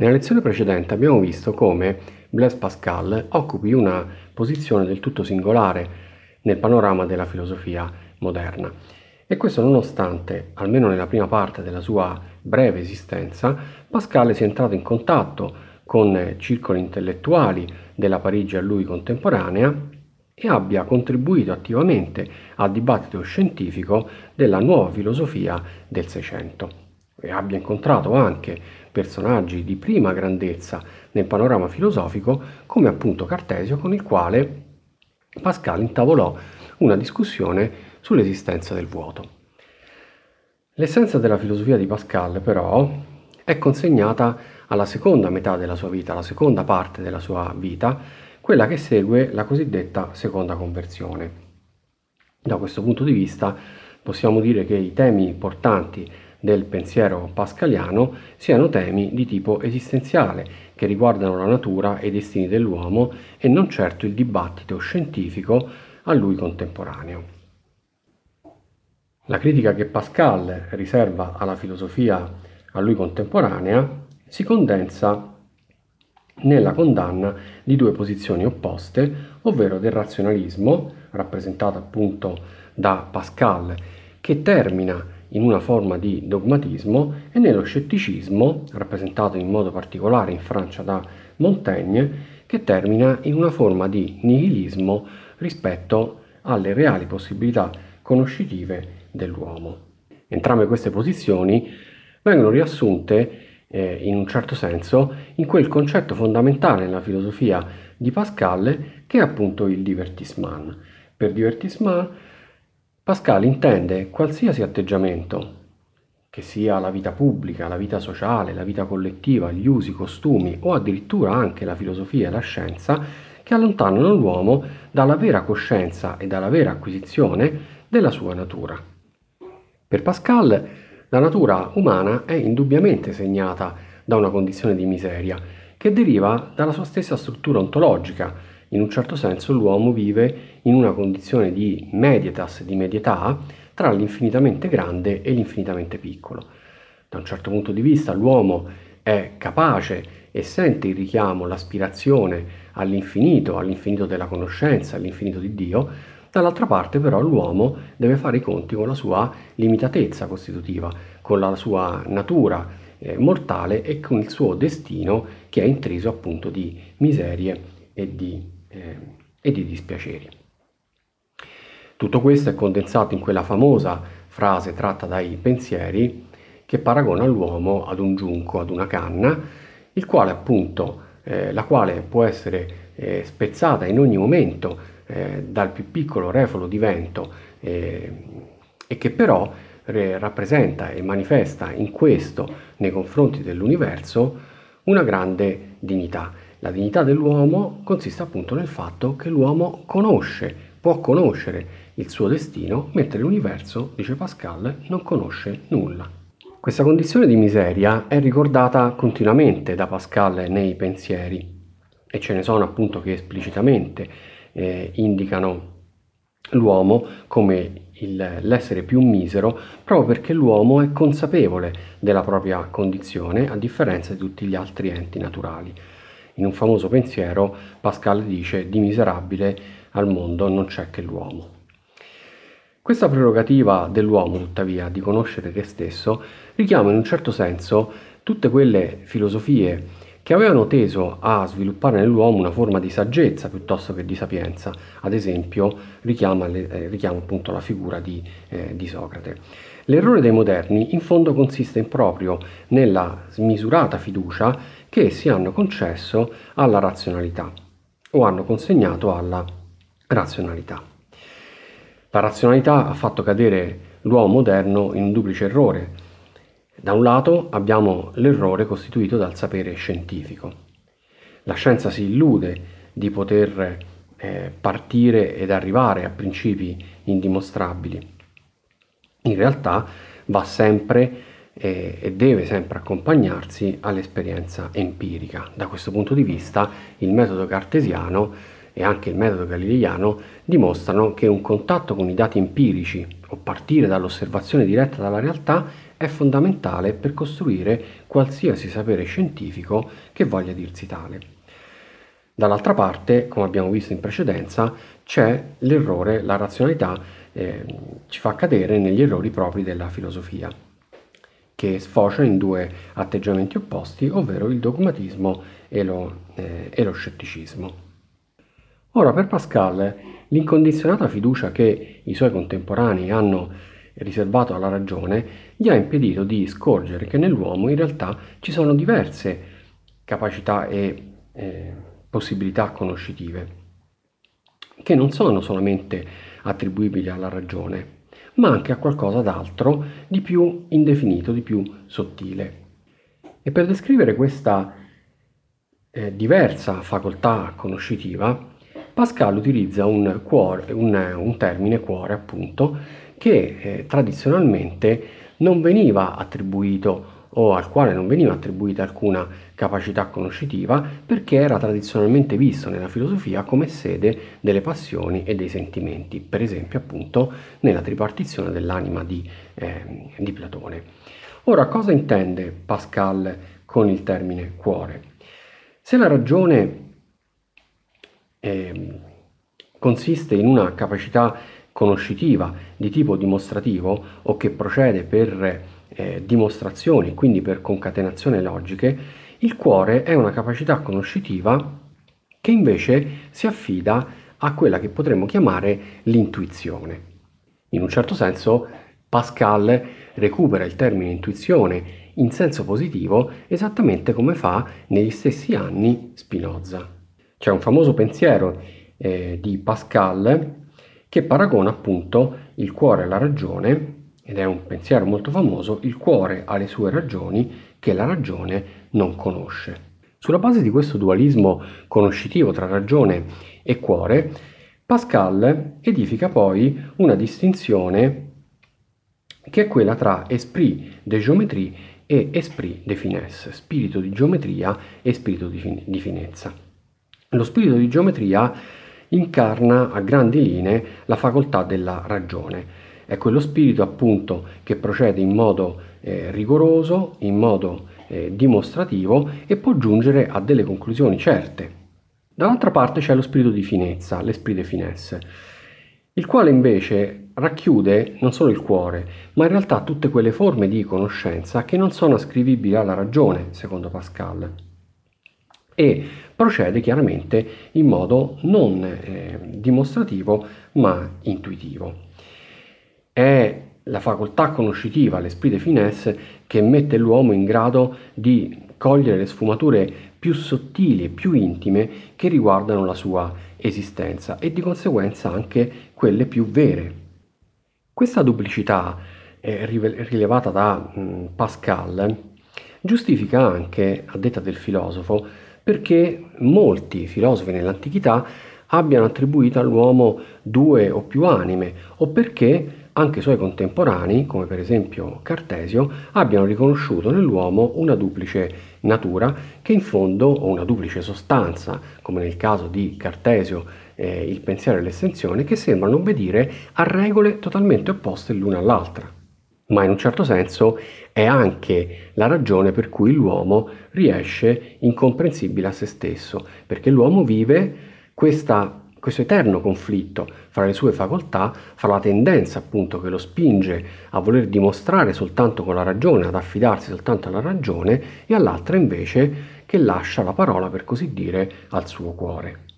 Nella lezione precedente abbiamo visto come Blaise Pascal occupi una posizione del tutto singolare nel panorama della filosofia moderna. E questo nonostante, almeno nella prima parte della sua breve esistenza, Pascal sia entrato in contatto con circoli intellettuali della Parigi a lui contemporanea e abbia contribuito attivamente al dibattito scientifico della nuova filosofia del Seicento. E abbia incontrato anche personaggi di prima grandezza nel panorama filosofico come appunto Cartesio con il quale Pascal intavolò una discussione sull'esistenza del vuoto. L'essenza della filosofia di Pascal però è consegnata alla seconda metà della sua vita, alla seconda parte della sua vita, quella che segue la cosiddetta seconda conversione. Da questo punto di vista possiamo dire che i temi portanti del pensiero pascaliano siano temi di tipo esistenziale, che riguardano la natura e i destini dell'uomo e non certo il dibattito scientifico a lui contemporaneo. La critica che Pascal riserva alla filosofia a lui contemporanea si condensa nella condanna di due posizioni opposte, ovvero del razionalismo, rappresentato appunto da Pascal, che termina in una forma di dogmatismo e nello scetticismo, rappresentato in modo particolare in Francia da Montaigne, che termina in una forma di nihilismo rispetto alle reali possibilità conoscitive dell'uomo. Entrambe queste posizioni vengono riassunte eh, in un certo senso in quel concetto fondamentale nella filosofia di Pascal che è appunto il divertissement. Per divertissement Pascal intende qualsiasi atteggiamento, che sia la vita pubblica, la vita sociale, la vita collettiva, gli usi, i costumi o addirittura anche la filosofia e la scienza, che allontanano l'uomo dalla vera coscienza e dalla vera acquisizione della sua natura. Per Pascal la natura umana è indubbiamente segnata da una condizione di miseria che deriva dalla sua stessa struttura ontologica, in un certo senso l'uomo vive in una condizione di medietas, di medietà, tra l'infinitamente grande e l'infinitamente piccolo. Da un certo punto di vista l'uomo è capace e sente il richiamo, l'aspirazione all'infinito, all'infinito della conoscenza, all'infinito di Dio, dall'altra parte però l'uomo deve fare i conti con la sua limitatezza costitutiva, con la sua natura eh, mortale e con il suo destino che è intriso appunto di miserie e di eh, e di dispiaceri. Tutto questo è condensato in quella famosa frase tratta dai pensieri che paragona l'uomo ad un giunco, ad una canna, il quale appunto, eh, la quale può essere eh, spezzata in ogni momento eh, dal più piccolo refolo di vento eh, e che però rappresenta e manifesta in questo nei confronti dell'universo una grande dignità. La dignità dell'uomo consiste appunto nel fatto che l'uomo conosce, può conoscere il suo destino, mentre l'universo, dice Pascal, non conosce nulla. Questa condizione di miseria è ricordata continuamente da Pascal nei pensieri e ce ne sono appunto che esplicitamente eh, indicano l'uomo come il, l'essere più misero proprio perché l'uomo è consapevole della propria condizione a differenza di tutti gli altri enti naturali. In un famoso pensiero Pascal dice di miserabile al mondo non c'è che l'uomo. Questa prerogativa dell'uomo, tuttavia, di conoscere te stesso, richiama in un certo senso tutte quelle filosofie che avevano teso a sviluppare nell'uomo una forma di saggezza piuttosto che di sapienza. Ad esempio, richiama, eh, richiama appunto la figura di, eh, di Socrate. L'errore dei moderni in fondo consiste in proprio nella smisurata fiducia che essi hanno concesso alla razionalità o hanno consegnato alla razionalità. La razionalità ha fatto cadere l'uomo moderno in un duplice errore. Da un lato abbiamo l'errore costituito dal sapere scientifico. La scienza si illude di poter eh, partire ed arrivare a principi indimostrabili. In realtà va sempre e, e deve sempre accompagnarsi all'esperienza empirica. Da questo punto di vista il metodo cartesiano e anche il metodo galileiano dimostrano che un contatto con i dati empirici o partire dall'osservazione diretta dalla realtà è fondamentale per costruire qualsiasi sapere scientifico che voglia dirsi tale. Dall'altra parte, come abbiamo visto in precedenza, c'è l'errore, la razionalità eh, ci fa cadere negli errori propri della filosofia, che sfocia in due atteggiamenti opposti, ovvero il dogmatismo e lo, eh, e lo scetticismo. Ora, per Pascal, l'incondizionata fiducia che i suoi contemporanei hanno riservato alla ragione gli ha impedito di scorgere che nell'uomo in realtà ci sono diverse capacità e eh, possibilità conoscitive, che non sono solamente attribuibili alla ragione, ma anche a qualcosa d'altro di più indefinito, di più sottile. E per descrivere questa eh, diversa facoltà conoscitiva, Pascal utilizza un, cuore, un, un termine cuore, appunto, che eh, tradizionalmente non veniva attribuito o al quale non veniva attribuita alcuna capacità conoscitiva perché era tradizionalmente visto nella filosofia come sede delle passioni e dei sentimenti, per esempio appunto nella tripartizione dell'anima di, eh, di Platone. Ora, cosa intende Pascal con il termine cuore? Se la ragione eh, consiste in una capacità conoscitiva di tipo dimostrativo o che procede per eh, dimostrazioni, quindi per concatenazione logiche, il cuore è una capacità conoscitiva che invece si affida a quella che potremmo chiamare l'intuizione. In un certo senso Pascal recupera il termine intuizione in senso positivo esattamente come fa negli stessi anni Spinoza. C'è un famoso pensiero eh, di Pascal che paragona appunto il cuore alla ragione, ed è un pensiero molto famoso, il cuore ha le sue ragioni che la ragione non conosce. Sulla base di questo dualismo conoscitivo tra ragione e cuore, Pascal edifica poi una distinzione che è quella tra esprit de géométrie e esprit de finesse, spirito di geometria e spirito di, fin- di finezza. Lo spirito di geometria incarna a grandi linee la facoltà della ragione. È quello spirito appunto che procede in modo eh, rigoroso, in modo eh, dimostrativo e può giungere a delle conclusioni certe. Dall'altra parte c'è lo spirito di finezza, l'esprit de finesse, il quale invece racchiude non solo il cuore, ma in realtà tutte quelle forme di conoscenza che non sono ascrivibili alla ragione, secondo Pascal e procede chiaramente in modo non eh, dimostrativo ma intuitivo. È la facoltà conoscitiva, l'esprit de finesse, che mette l'uomo in grado di cogliere le sfumature più sottili e più intime che riguardano la sua esistenza e di conseguenza anche quelle più vere. Questa duplicità eh, rilevata da mh, mm, Pascal giustifica anche, a detta del filosofo, perché molti filosofi nell'antichità abbiano attribuito all'uomo due o più anime o perché anche i suoi contemporanei, come per esempio Cartesio, abbiano riconosciuto nell'uomo una duplice natura che in fondo, o una duplice sostanza, come nel caso di Cartesio eh, il pensiero e l'estensione, che sembrano obbedire a regole totalmente opposte l'una all'altra. Ma in un certo senso è anche la ragione per cui l'uomo riesce incomprensibile a se stesso, perché l'uomo vive questa, questo eterno conflitto fra le sue facoltà, fra la tendenza appunto che lo spinge a voler dimostrare soltanto con la ragione, ad affidarsi soltanto alla ragione, e all'altra invece che lascia la parola, per così dire, al suo cuore.